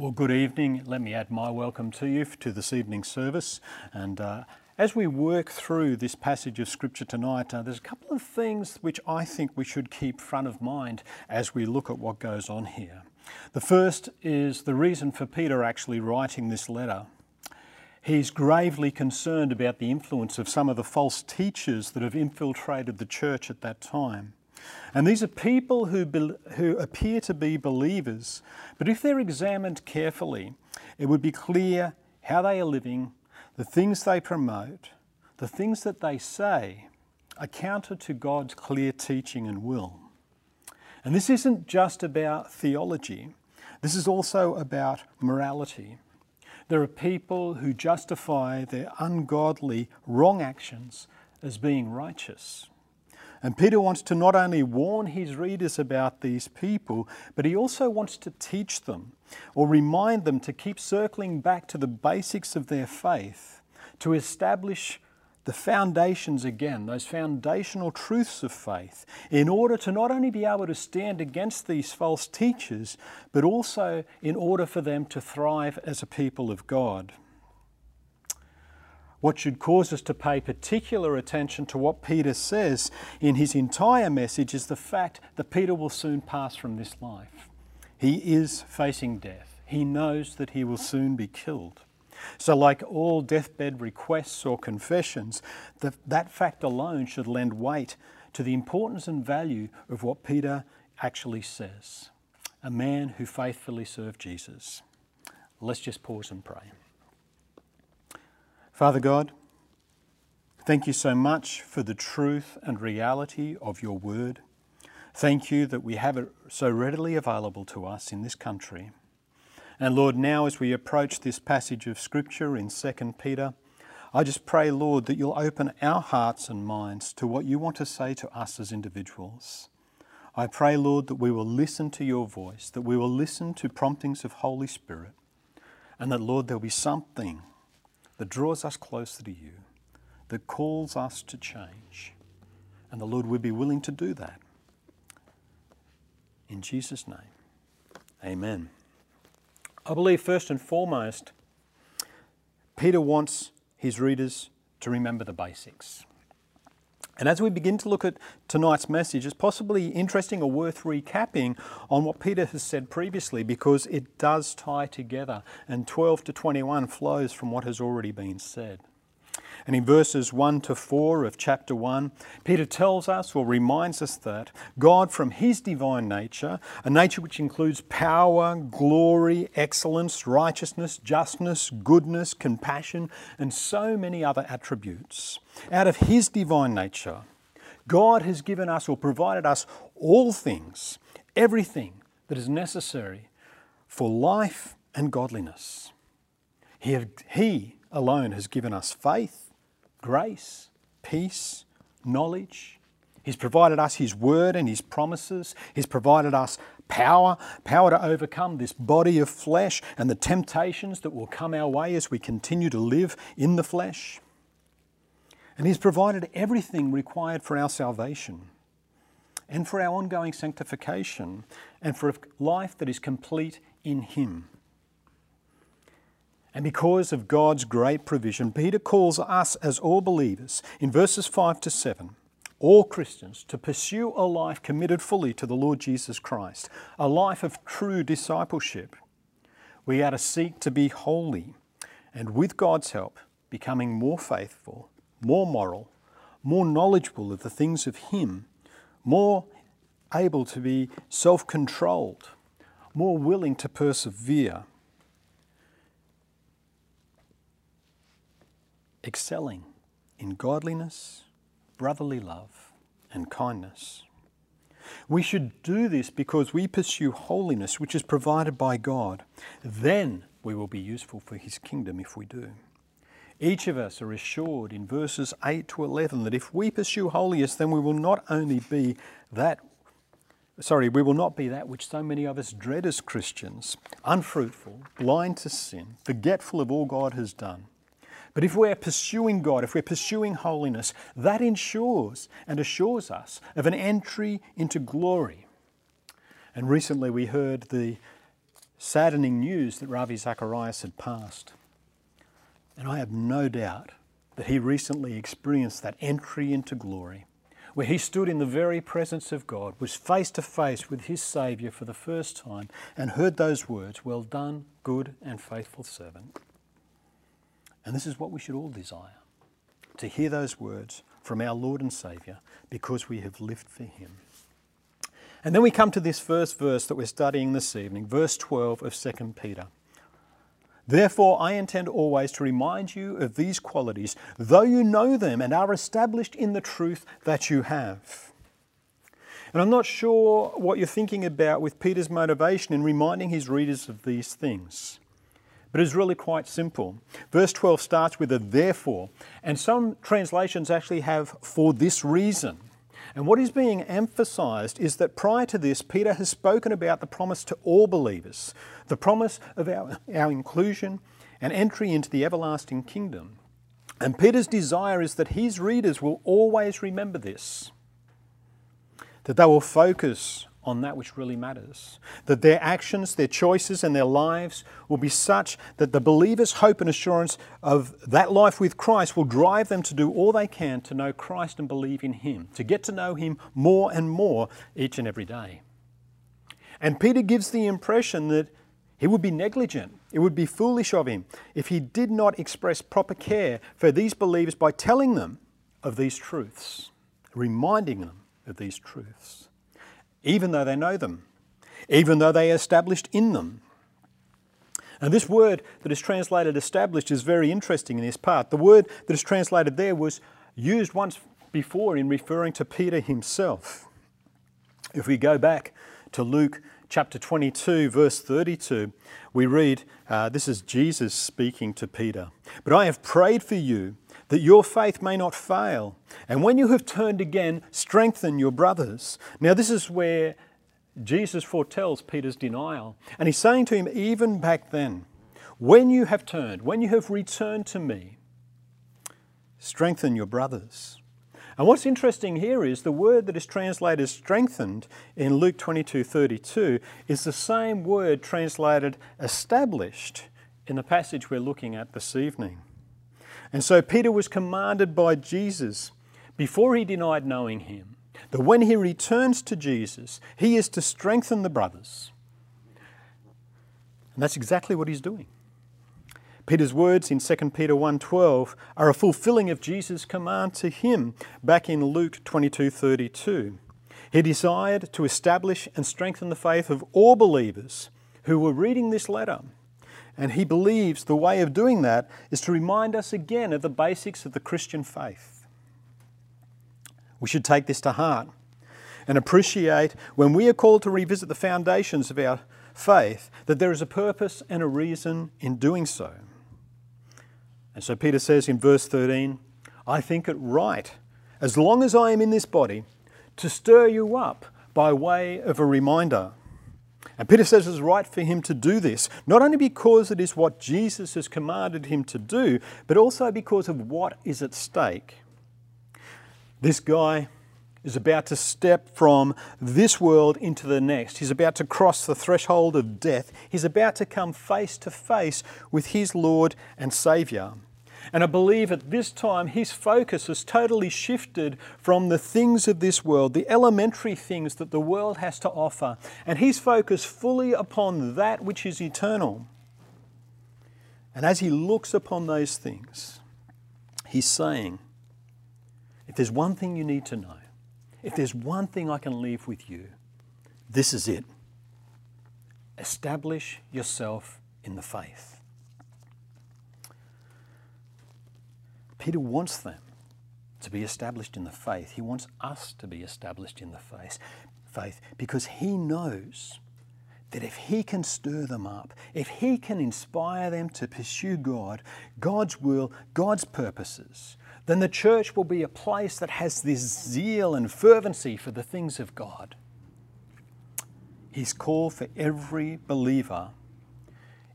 Well, good evening. Let me add my welcome to you to this evening's service. And uh, as we work through this passage of Scripture tonight, uh, there's a couple of things which I think we should keep front of mind as we look at what goes on here. The first is the reason for Peter actually writing this letter. He's gravely concerned about the influence of some of the false teachers that have infiltrated the church at that time. And these are people who, be, who appear to be believers, but if they're examined carefully, it would be clear how they are living, the things they promote, the things that they say are counter to God's clear teaching and will. And this isn't just about theology, this is also about morality. There are people who justify their ungodly, wrong actions as being righteous. And Peter wants to not only warn his readers about these people, but he also wants to teach them or remind them to keep circling back to the basics of their faith, to establish the foundations again, those foundational truths of faith, in order to not only be able to stand against these false teachers, but also in order for them to thrive as a people of God. What should cause us to pay particular attention to what Peter says in his entire message is the fact that Peter will soon pass from this life. He is facing death. He knows that he will soon be killed. So, like all deathbed requests or confessions, that, that fact alone should lend weight to the importance and value of what Peter actually says a man who faithfully served Jesus. Let's just pause and pray. Father God, thank you so much for the truth and reality of your word. Thank you that we have it so readily available to us in this country. And Lord, now as we approach this passage of Scripture in 2 Peter, I just pray, Lord, that you'll open our hearts and minds to what you want to say to us as individuals. I pray, Lord, that we will listen to your voice, that we will listen to promptings of Holy Spirit, and that, Lord, there'll be something that draws us closer to you, that calls us to change. And the Lord would be willing to do that. In Jesus' name, amen. I believe first and foremost, Peter wants his readers to remember the basics. And as we begin to look at tonight's message, it's possibly interesting or worth recapping on what Peter has said previously because it does tie together, and 12 to 21 flows from what has already been said. And in verses 1 to 4 of chapter 1, Peter tells us or reminds us that God, from his divine nature, a nature which includes power, glory, excellence, righteousness, justness, goodness, compassion, and so many other attributes, out of his divine nature, God has given us or provided us all things, everything that is necessary for life and godliness. He, he alone has given us faith, grace, peace, knowledge. He's provided us His word and His promises. He's provided us power, power to overcome this body of flesh and the temptations that will come our way as we continue to live in the flesh. And He's provided everything required for our salvation and for our ongoing sanctification and for a life that is complete in Him. And because of God's great provision, Peter calls us as all believers in verses 5 to 7, all Christians, to pursue a life committed fully to the Lord Jesus Christ, a life of true discipleship. We are to seek to be holy and, with God's help, becoming more faithful, more moral, more knowledgeable of the things of Him, more able to be self controlled, more willing to persevere excelling in godliness, brotherly love, and kindness. We should do this because we pursue holiness, which is provided by God. Then we will be useful for His kingdom if we do. Each of us are assured in verses 8 to 11 that if we pursue holiness, then we will not only be that, sorry, we will not be that which so many of us dread as Christians unfruitful, blind to sin, forgetful of all God has done but if we're pursuing God, if we're pursuing holiness, that ensures and assures us of an entry into glory. And recently we heard the saddening news that Ravi Zacharias had passed. And I have no doubt that he recently experienced that entry into glory, where he stood in the very presence of God, was face to face with his Saviour for the first time, and heard those words Well done, good and faithful servant. And this is what we should all desire to hear those words from our Lord and Saviour because we have lived for him. And then we come to this first verse that we're studying this evening, verse 12 of 2 Peter. Therefore, I intend always to remind you of these qualities, though you know them and are established in the truth that you have. And I'm not sure what you're thinking about with Peter's motivation in reminding his readers of these things. But it's really quite simple. Verse 12 starts with a therefore, and some translations actually have for this reason. And what is being emphasized is that prior to this, Peter has spoken about the promise to all believers, the promise of our, our inclusion and entry into the everlasting kingdom. And Peter's desire is that his readers will always remember this, that they will focus on that which really matters. That their actions, their choices, and their lives will be such that the believer's hope and assurance of that life with Christ will drive them to do all they can to know Christ and believe in Him, to get to know Him more and more each and every day. And Peter gives the impression that he would be negligent, it would be foolish of him if he did not express proper care for these believers by telling them of these truths, reminding them of these truths even though they know them, even though they are established in them. And this word that is translated established is very interesting in this part. The word that is translated there was used once before in referring to Peter himself. If we go back to Luke chapter 22, verse 32, we read uh, this is Jesus speaking to Peter. But I have prayed for you that your faith may not fail. And when you have turned again, strengthen your brothers. Now, this is where Jesus foretells Peter's denial. And he's saying to him, even back then, when you have turned, when you have returned to me, strengthen your brothers. And what's interesting here is the word that is translated strengthened in Luke 22 32 is the same word translated established in the passage we're looking at this evening. And so Peter was commanded by Jesus before he denied knowing him that when he returns to Jesus, he is to strengthen the brothers. And that's exactly what he's doing. Peter's words in 2 Peter 1:12 are a fulfilling of Jesus' command to him back in Luke 22:32. He desired to establish and strengthen the faith of all believers who were reading this letter and he believes the way of doing that is to remind us again of the basics of the Christian faith. We should take this to heart and appreciate when we are called to revisit the foundations of our faith that there is a purpose and a reason in doing so. And so Peter says in verse 13, I think it right, as long as I am in this body, to stir you up by way of a reminder and Peter says it's right for him to do this, not only because it is what Jesus has commanded him to do, but also because of what is at stake. This guy is about to step from this world into the next. He's about to cross the threshold of death. He's about to come face to face with his Lord and Saviour. And I believe at this time his focus has totally shifted from the things of this world, the elementary things that the world has to offer, and he's focused fully upon that which is eternal. And as he looks upon those things, he's saying, if there's one thing you need to know, if there's one thing I can leave with you, this is it. Establish yourself in the faith. Peter wants them to be established in the faith. He wants us to be established in the faith, faith because he knows that if he can stir them up, if he can inspire them to pursue God, God's will, God's purposes, then the church will be a place that has this zeal and fervency for the things of God. His call for every believer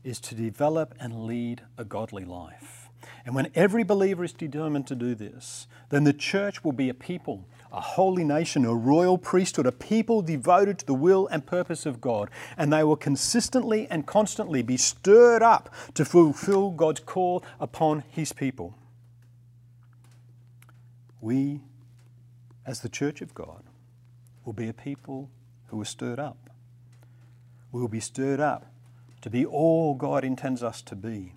is to develop and lead a godly life And when every believer is determined to do this, then the church will be a people, a holy nation, a royal priesthood, a people devoted to the will and purpose of God. And they will consistently and constantly be stirred up to fulfill God's call upon His people. We, as the church of God, will be a people who are stirred up. We will be stirred up to be all God intends us to be.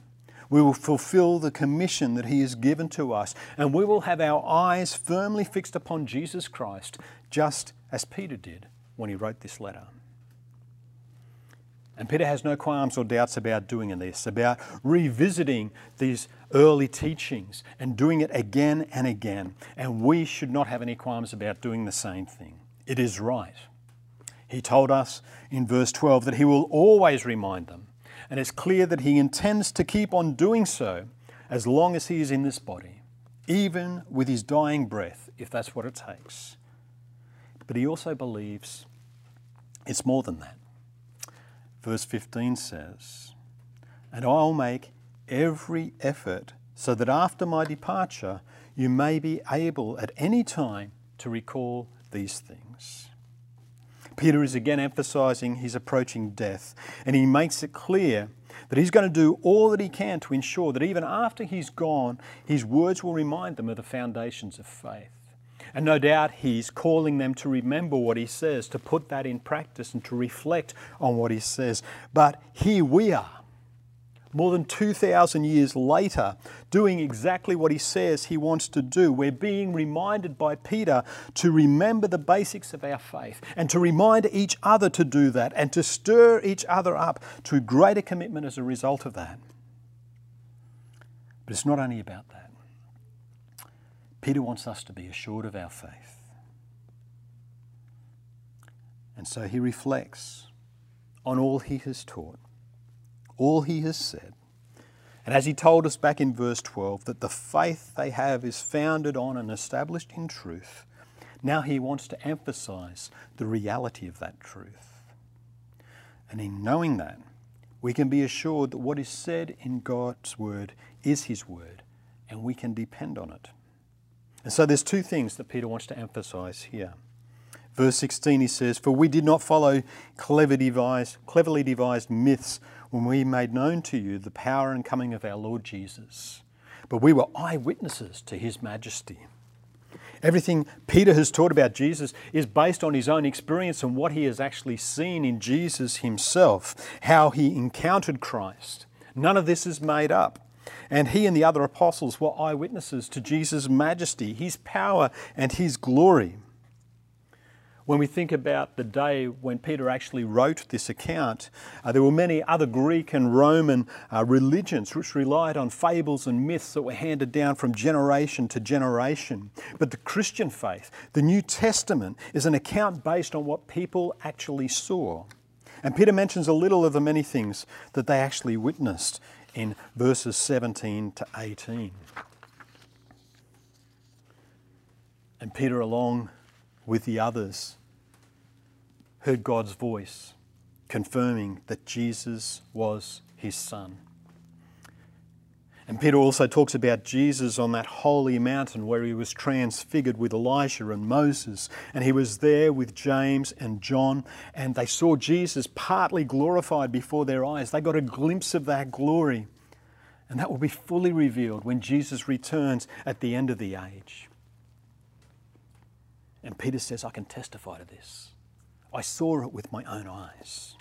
We will fulfill the commission that He has given to us, and we will have our eyes firmly fixed upon Jesus Christ, just as Peter did when he wrote this letter. And Peter has no qualms or doubts about doing this, about revisiting these early teachings and doing it again and again. And we should not have any qualms about doing the same thing. It is right. He told us in verse 12 that he will always remind them, and it's clear that he intends to keep on doing so as long as he is in this body, even with his dying breath, if that's what it takes. But he also believes it's more than that. Verse 15 says, And I'll make every effort so that after my departure you may be able at any time to recall these things. Peter is again emphasizing his approaching death, and he makes it clear that he's going to do all that he can to ensure that even after he's gone, his words will remind them of the foundations of faith. And no doubt he's calling them to remember what he says, to put that in practice, and to reflect on what he says. But here we are more than 2,000 years later, doing exactly what he says he wants to do. We're being reminded by Peter to remember the basics of our faith and to remind each other to do that and to stir each other up to greater commitment as a result of that. But it's not only about that. Peter wants us to be assured of our faith. And so he reflects on all he has taught all he has said. And as he told us back in verse 12, that the faith they have is founded on and established in truth, now he wants to emphasize the reality of that truth. And in knowing that, we can be assured that what is said in God's word is his word, and we can depend on it. And so there's two things that Peter wants to emphasize here. Verse 16 he says, For we did not follow clever devised, cleverly devised myths when we made known to you the power and coming of our Lord Jesus, but we were eyewitnesses to his majesty. Everything Peter has taught about Jesus is based on his own experience and what he has actually seen in Jesus himself, how he encountered Christ. None of this is made up. And he and the other apostles were eyewitnesses to Jesus' majesty, his power, and his glory when we think about the day when Peter actually wrote this account, uh, there were many other Greek and Roman uh, religions which relied on fables and myths that were handed down from generation to generation. But the Christian faith, the New Testament, is an account based on what people actually saw. And Peter mentions a little of the many things that they actually witnessed in verses 17 to 18. And Peter, along with the others, heard God's voice confirming that Jesus was his son. And Peter also talks about Jesus on that holy mountain where he was transfigured with Elijah and Moses. And he was there with James and John, and they saw Jesus partly glorified before their eyes. They got a glimpse of that glory. And that will be fully revealed when Jesus returns at the end of the age. And Peter says, I can testify to this. I saw it with my own eyes.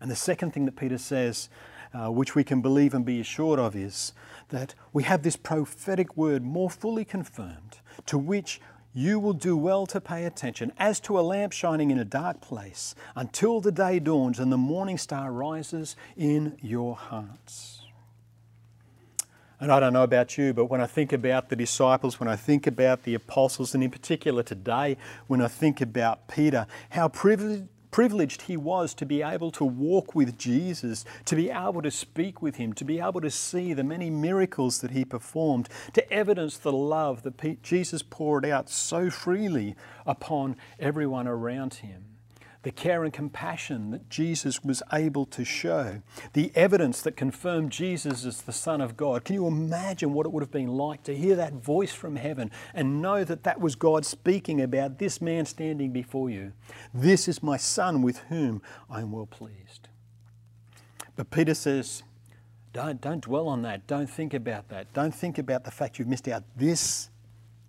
And the second thing that Peter says, uh, which we can believe and be assured of, is that we have this prophetic word more fully confirmed, to which you will do well to pay attention, as to a lamp shining in a dark place, until the day dawns and the morning star rises in your hearts. And I don't know about you, but when I think about the disciples, when I think about the apostles, and in particular today, when I think about Peter, how privileged privileged he was to be able to walk with Jesus, to be able to speak with him, to be able to see the many miracles that he performed, to evidence the love that Jesus poured out so freely upon everyone around him. The care and compassion that Jesus was able to show, the evidence that confirmed Jesus as the Son of God. Can you imagine what it would have been like to hear that voice from heaven and know that that was God speaking about this man standing before you? This is my Son with whom I am well pleased. But Peter says, don't, don't dwell on that. Don't think about that. Don't think about the fact you've missed out. This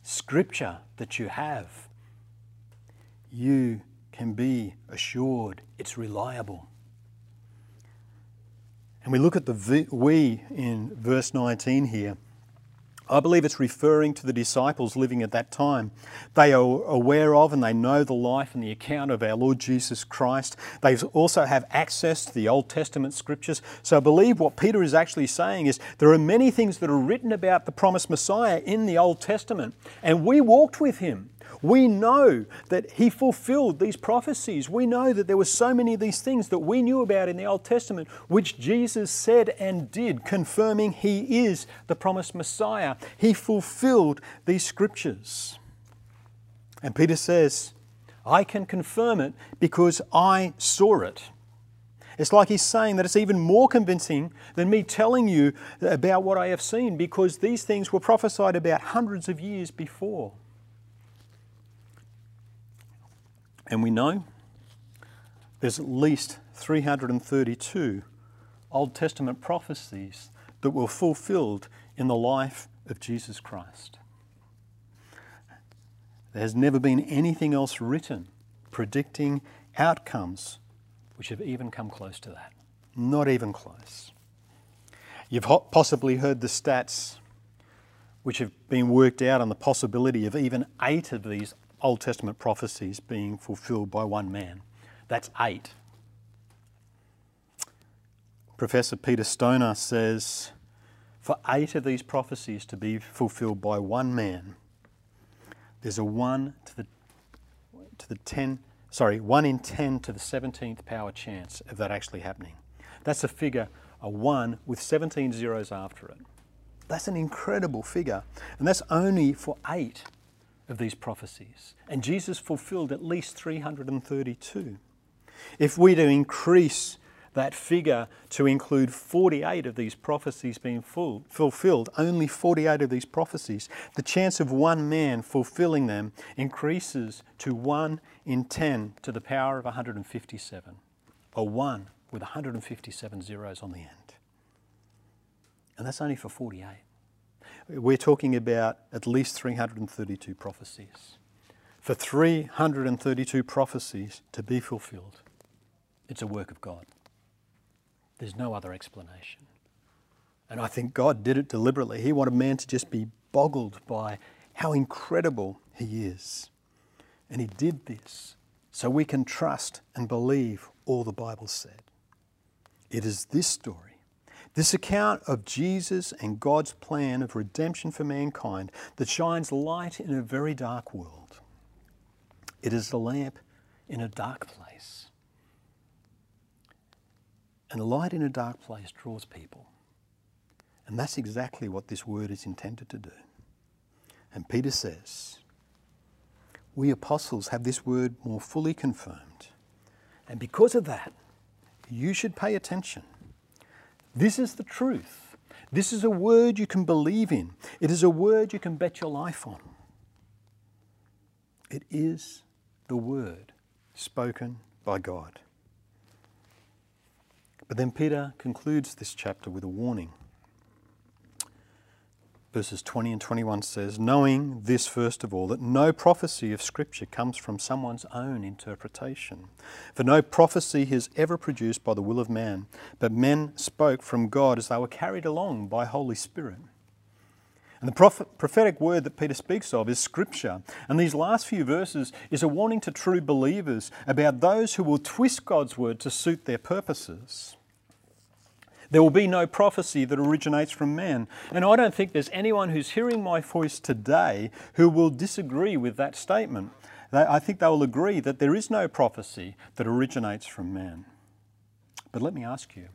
scripture that you have, you can be assured it's reliable. And we look at the we in verse 19 here. I believe it's referring to the disciples living at that time. They are aware of and they know the life and the account of our Lord Jesus Christ. They also have access to the Old Testament scriptures. So I believe what Peter is actually saying is there are many things that are written about the promised Messiah in the Old Testament, and we walked with him. We know that he fulfilled these prophecies. We know that there were so many of these things that we knew about in the Old Testament, which Jesus said and did, confirming he is the promised Messiah. He fulfilled these scriptures. And Peter says, I can confirm it because I saw it. It's like he's saying that it's even more convincing than me telling you about what I have seen because these things were prophesied about hundreds of years before. And we know there's at least 332 Old Testament prophecies that were fulfilled in the life of Jesus Christ. There has never been anything else written predicting outcomes which have even come close to that. Not even close. You've possibly heard the stats which have been worked out on the possibility of even eight of these Old Testament prophecies being fulfilled by one man. That's eight. Professor Peter Stoner says for eight of these prophecies to be fulfilled by one man, there's a one to the to the ten sorry, one in ten to the seventeenth power chance of that actually happening. That's a figure, a one with 17 zeros after it. That's an incredible figure. And that's only for eight of these prophecies. And Jesus fulfilled at least 332. If we to increase that figure to include 48 of these prophecies being full, fulfilled, only 48 of these prophecies, the chance of one man fulfilling them increases to 1 in 10 to the power of 157, a 1 with 157 zeros on the end. And that's only for 48 we're talking about at least 332 prophecies. For 332 prophecies to be fulfilled, it's a work of God. There's no other explanation. And I think God did it deliberately. He wanted man to just be boggled by how incredible He is. And He did this so we can trust and believe all the Bible said. It is this story this account of Jesus and God's plan of redemption for mankind that shines light in a very dark world. It is the lamp in a dark place. And light in a dark place draws people. And that's exactly what this word is intended to do. And Peter says, We apostles have this word more fully confirmed. And because of that, you should pay attention this is the truth. This is a word you can believe in. It is a word you can bet your life on. It is the word spoken by God. But then Peter concludes this chapter with a warning verses 20 and 21 says, Knowing this, first of all, that no prophecy of Scripture comes from someone's own interpretation. For no prophecy is ever produced by the will of man, but men spoke from God as they were carried along by Holy Spirit. And the prophetic word that Peter speaks of is Scripture. And these last few verses is a warning to true believers about those who will twist God's word to suit their purposes. There will be no prophecy that originates from man. And I don't think there's anyone who's hearing my voice today who will disagree with that statement. I think they will agree that there is no prophecy that originates from man. But let me ask you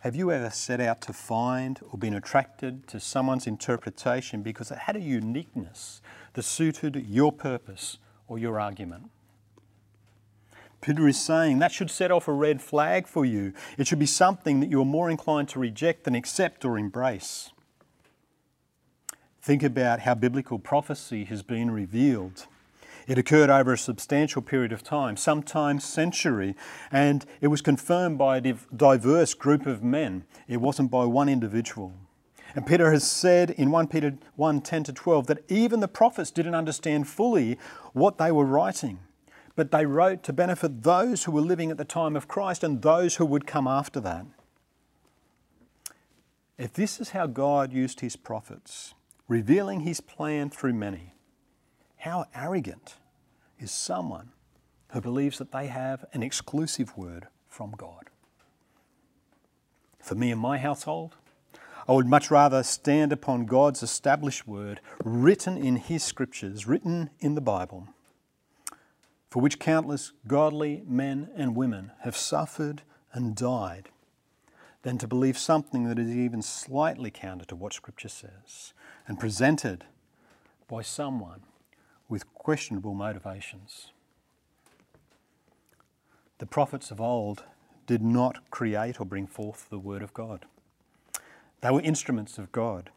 have you ever set out to find or been attracted to someone's interpretation because it had a uniqueness that suited your purpose or your argument? Peter is saying that should set off a red flag for you. It should be something that you're more inclined to reject than accept or embrace. Think about how biblical prophecy has been revealed. It occurred over a substantial period of time, sometimes century, and it was confirmed by a diverse group of men. It wasn't by one individual. And Peter has said in 1 Peter 1 10 to 12 that even the prophets didn't understand fully what they were writing, but they wrote to benefit those who were living at the time of Christ and those who would come after that. If this is how God used his prophets, revealing his plan through many, how arrogant is someone who believes that they have an exclusive word from God? For me and my household, I would much rather stand upon God's established word, written in His scriptures, written in the Bible, for which countless godly men and women have suffered and died, than to believe something that is even slightly counter to what Scripture says and presented by someone with questionable motivations. The prophets of old did not create or bring forth the Word of God. They were instruments of God.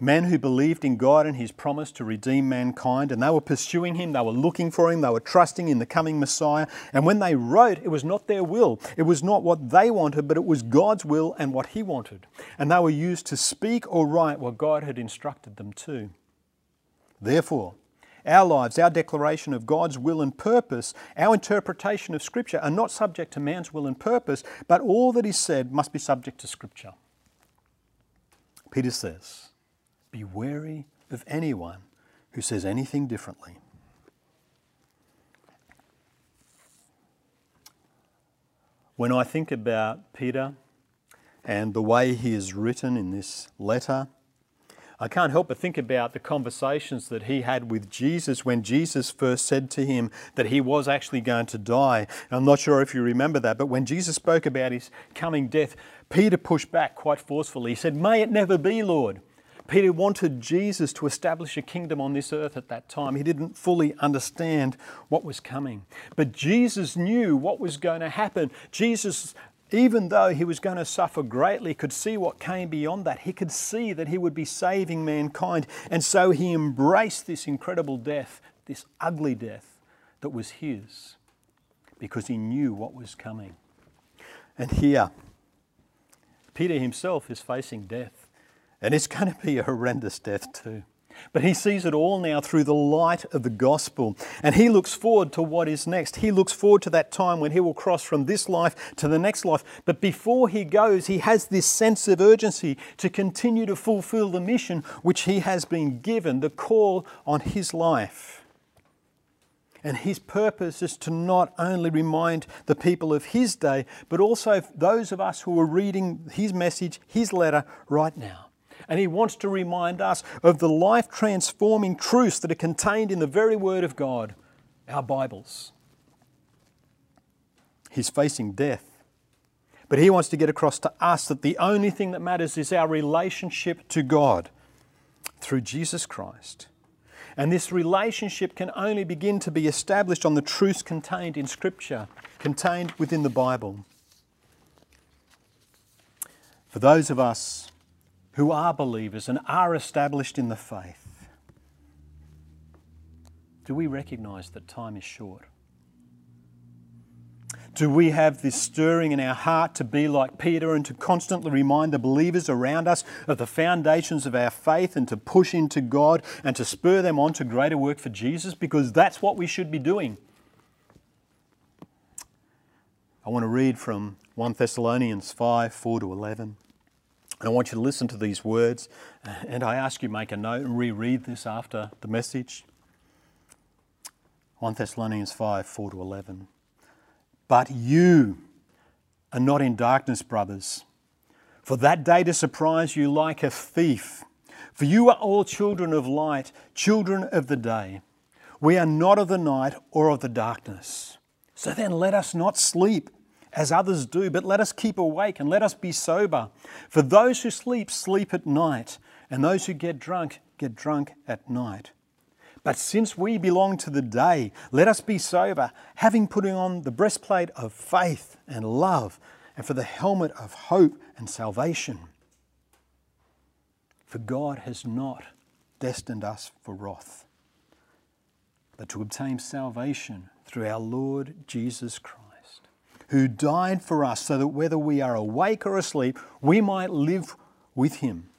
Men who believed in God and His promise to redeem mankind, and they were pursuing Him, they were looking for Him, they were trusting in the coming Messiah. And when they wrote, it was not their will, it was not what they wanted, but it was God's will and what He wanted. And they were used to speak or write what God had instructed them to. Therefore, our lives, our declaration of God's will and purpose, our interpretation of Scripture are not subject to man's will and purpose, but all that is said must be subject to Scripture. Peter says, Be wary of anyone who says anything differently. When I think about Peter and the way he is written in this letter, I can't help but think about the conversations that he had with Jesus when Jesus first said to him that he was actually going to die. I'm not sure if you remember that, but when Jesus spoke about his coming death, Peter pushed back quite forcefully. He said, May it never be, Lord. Peter wanted Jesus to establish a kingdom on this earth at that time. He didn't fully understand what was coming. But Jesus knew what was going to happen. Jesus, even though he was going to suffer greatly, could see what came beyond that. He could see that he would be saving mankind. And so he embraced this incredible death, this ugly death that was his, because he knew what was coming. And here, Peter himself is facing death, and it's going to be a horrendous death too. But he sees it all now through the light of the gospel. And he looks forward to what is next. He looks forward to that time when he will cross from this life to the next life. But before he goes, he has this sense of urgency to continue to fulfill the mission which he has been given, the call on his life. And his purpose is to not only remind the people of his day, but also those of us who are reading his message, his letter right now. And he wants to remind us of the life transforming truths that are contained in the very Word of God, our Bibles. He's facing death. But he wants to get across to us that the only thing that matters is our relationship to God through Jesus Christ. And this relationship can only begin to be established on the truths contained in Scripture, contained within the Bible. For those of us who are believers and are established in the faith, do we recognize that time is short? Do we have this stirring in our heart to be like Peter and to constantly remind the believers around us of the foundations of our faith and to push into God and to spur them on to greater work for Jesus? Because that's what we should be doing. I want to read from 1 Thessalonians 5 4 to 11. And I want you to listen to these words. Uh, and I ask you make a note and reread this after the message. 1 Thessalonians 5 4 to 11. But you are not in darkness, brothers, for that day to surprise you like a thief. For you are all children of light, children of the day. We are not of the night or of the darkness. So then let us not sleep as others do, but let us keep awake and let us be sober. For those who sleep, sleep at night, and those who get drunk, get drunk at night. But since we belong to the day, let us be sober, having put on the breastplate of faith and love, and for the helmet of hope and salvation. For God has not destined us for wrath, but to obtain salvation through our Lord Jesus Christ, who died for us so that whether we are awake or asleep, we might live with him.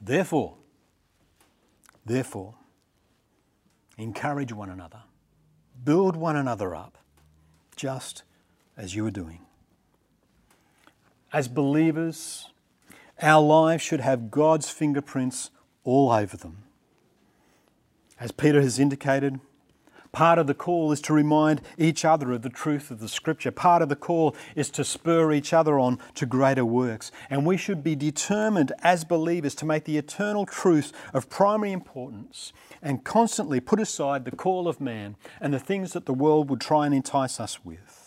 Therefore, therefore, encourage one another, build one another up, just as you are doing. As believers, our lives should have God's fingerprints all over them. As Peter has indicated, part of the call is to remind each other of the truth of the Scripture. Part of the call is to spur each other on to greater works. And we should be determined as believers to make the eternal truth of primary importance and constantly put aside the call of man and the things that the world would try and entice us with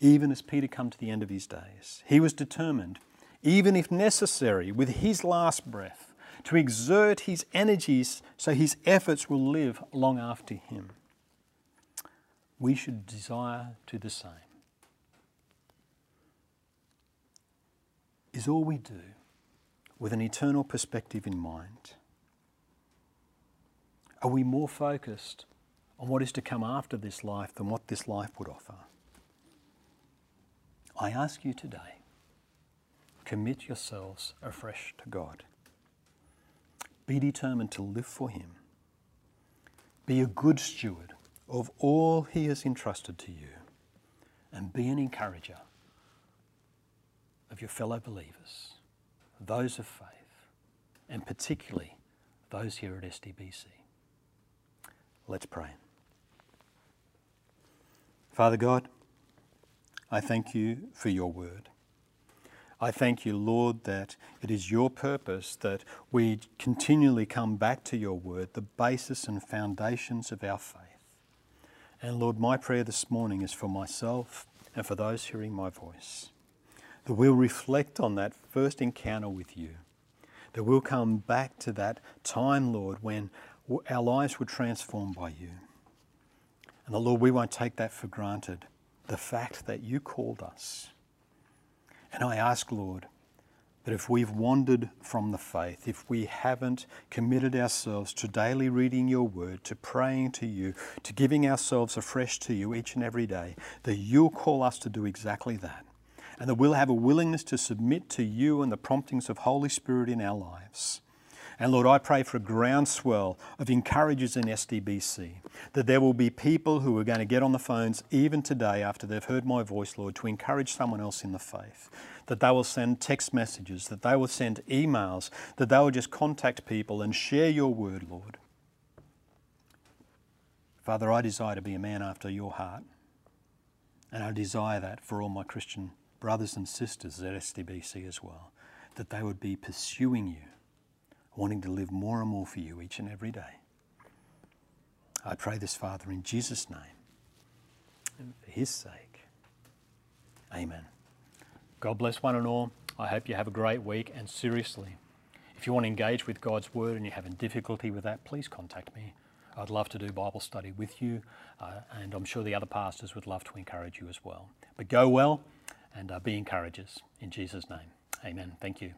even as Peter come to the end of his days. He was determined, even if necessary, with his last breath, to exert his energies so his efforts will live long after him. We should desire to the same. Is all we do with an eternal perspective in mind? Are we more focused on what is to come after this life than what this life would offer? I ask you today, commit yourselves afresh to God. Be determined to live for Him. Be a good steward of all He has entrusted to you. And be an encourager of your fellow believers, those of faith, and particularly those here at SDBC. Let's pray. Father God, I thank you for your word. I thank you, Lord, that it is your purpose that we continually come back to your word, the basis and foundations of our faith. And Lord, my prayer this morning is for myself and for those hearing my voice, that we'll reflect on that first encounter with you, that we'll come back to that time, Lord, when our lives were transformed by you. And the Lord, we won't take that for granted the fact that you called us. And I ask, Lord, that if we've wandered from the faith, if we haven't committed ourselves to daily reading your word, to praying to you, to giving ourselves afresh to you each and every day, that you'll call us to do exactly that. And that we'll have a willingness to submit to you and the promptings of Holy Spirit in our lives. And Lord, I pray for a groundswell of encouragers in SDBC, that there will be people who are going to get on the phones even today after they've heard my voice, Lord, to encourage someone else in the faith. That they will send text messages, that they will send emails, that they will just contact people and share your word, Lord. Father, I desire to be a man after your heart. And I desire that for all my Christian brothers and sisters at SDBC as well, that they would be pursuing you wanting to live more and more for you each and every day. I pray this, Father, in Jesus' name and for His sake. Amen. God bless one and all. I hope you have a great week. And seriously, if you want to engage with God's Word and you're having difficulty with that, please contact me. I'd love to do Bible study with you, uh, and I'm sure the other pastors would love to encourage you as well. But go well and uh, be encouragers in Jesus' name. Amen. Thank you.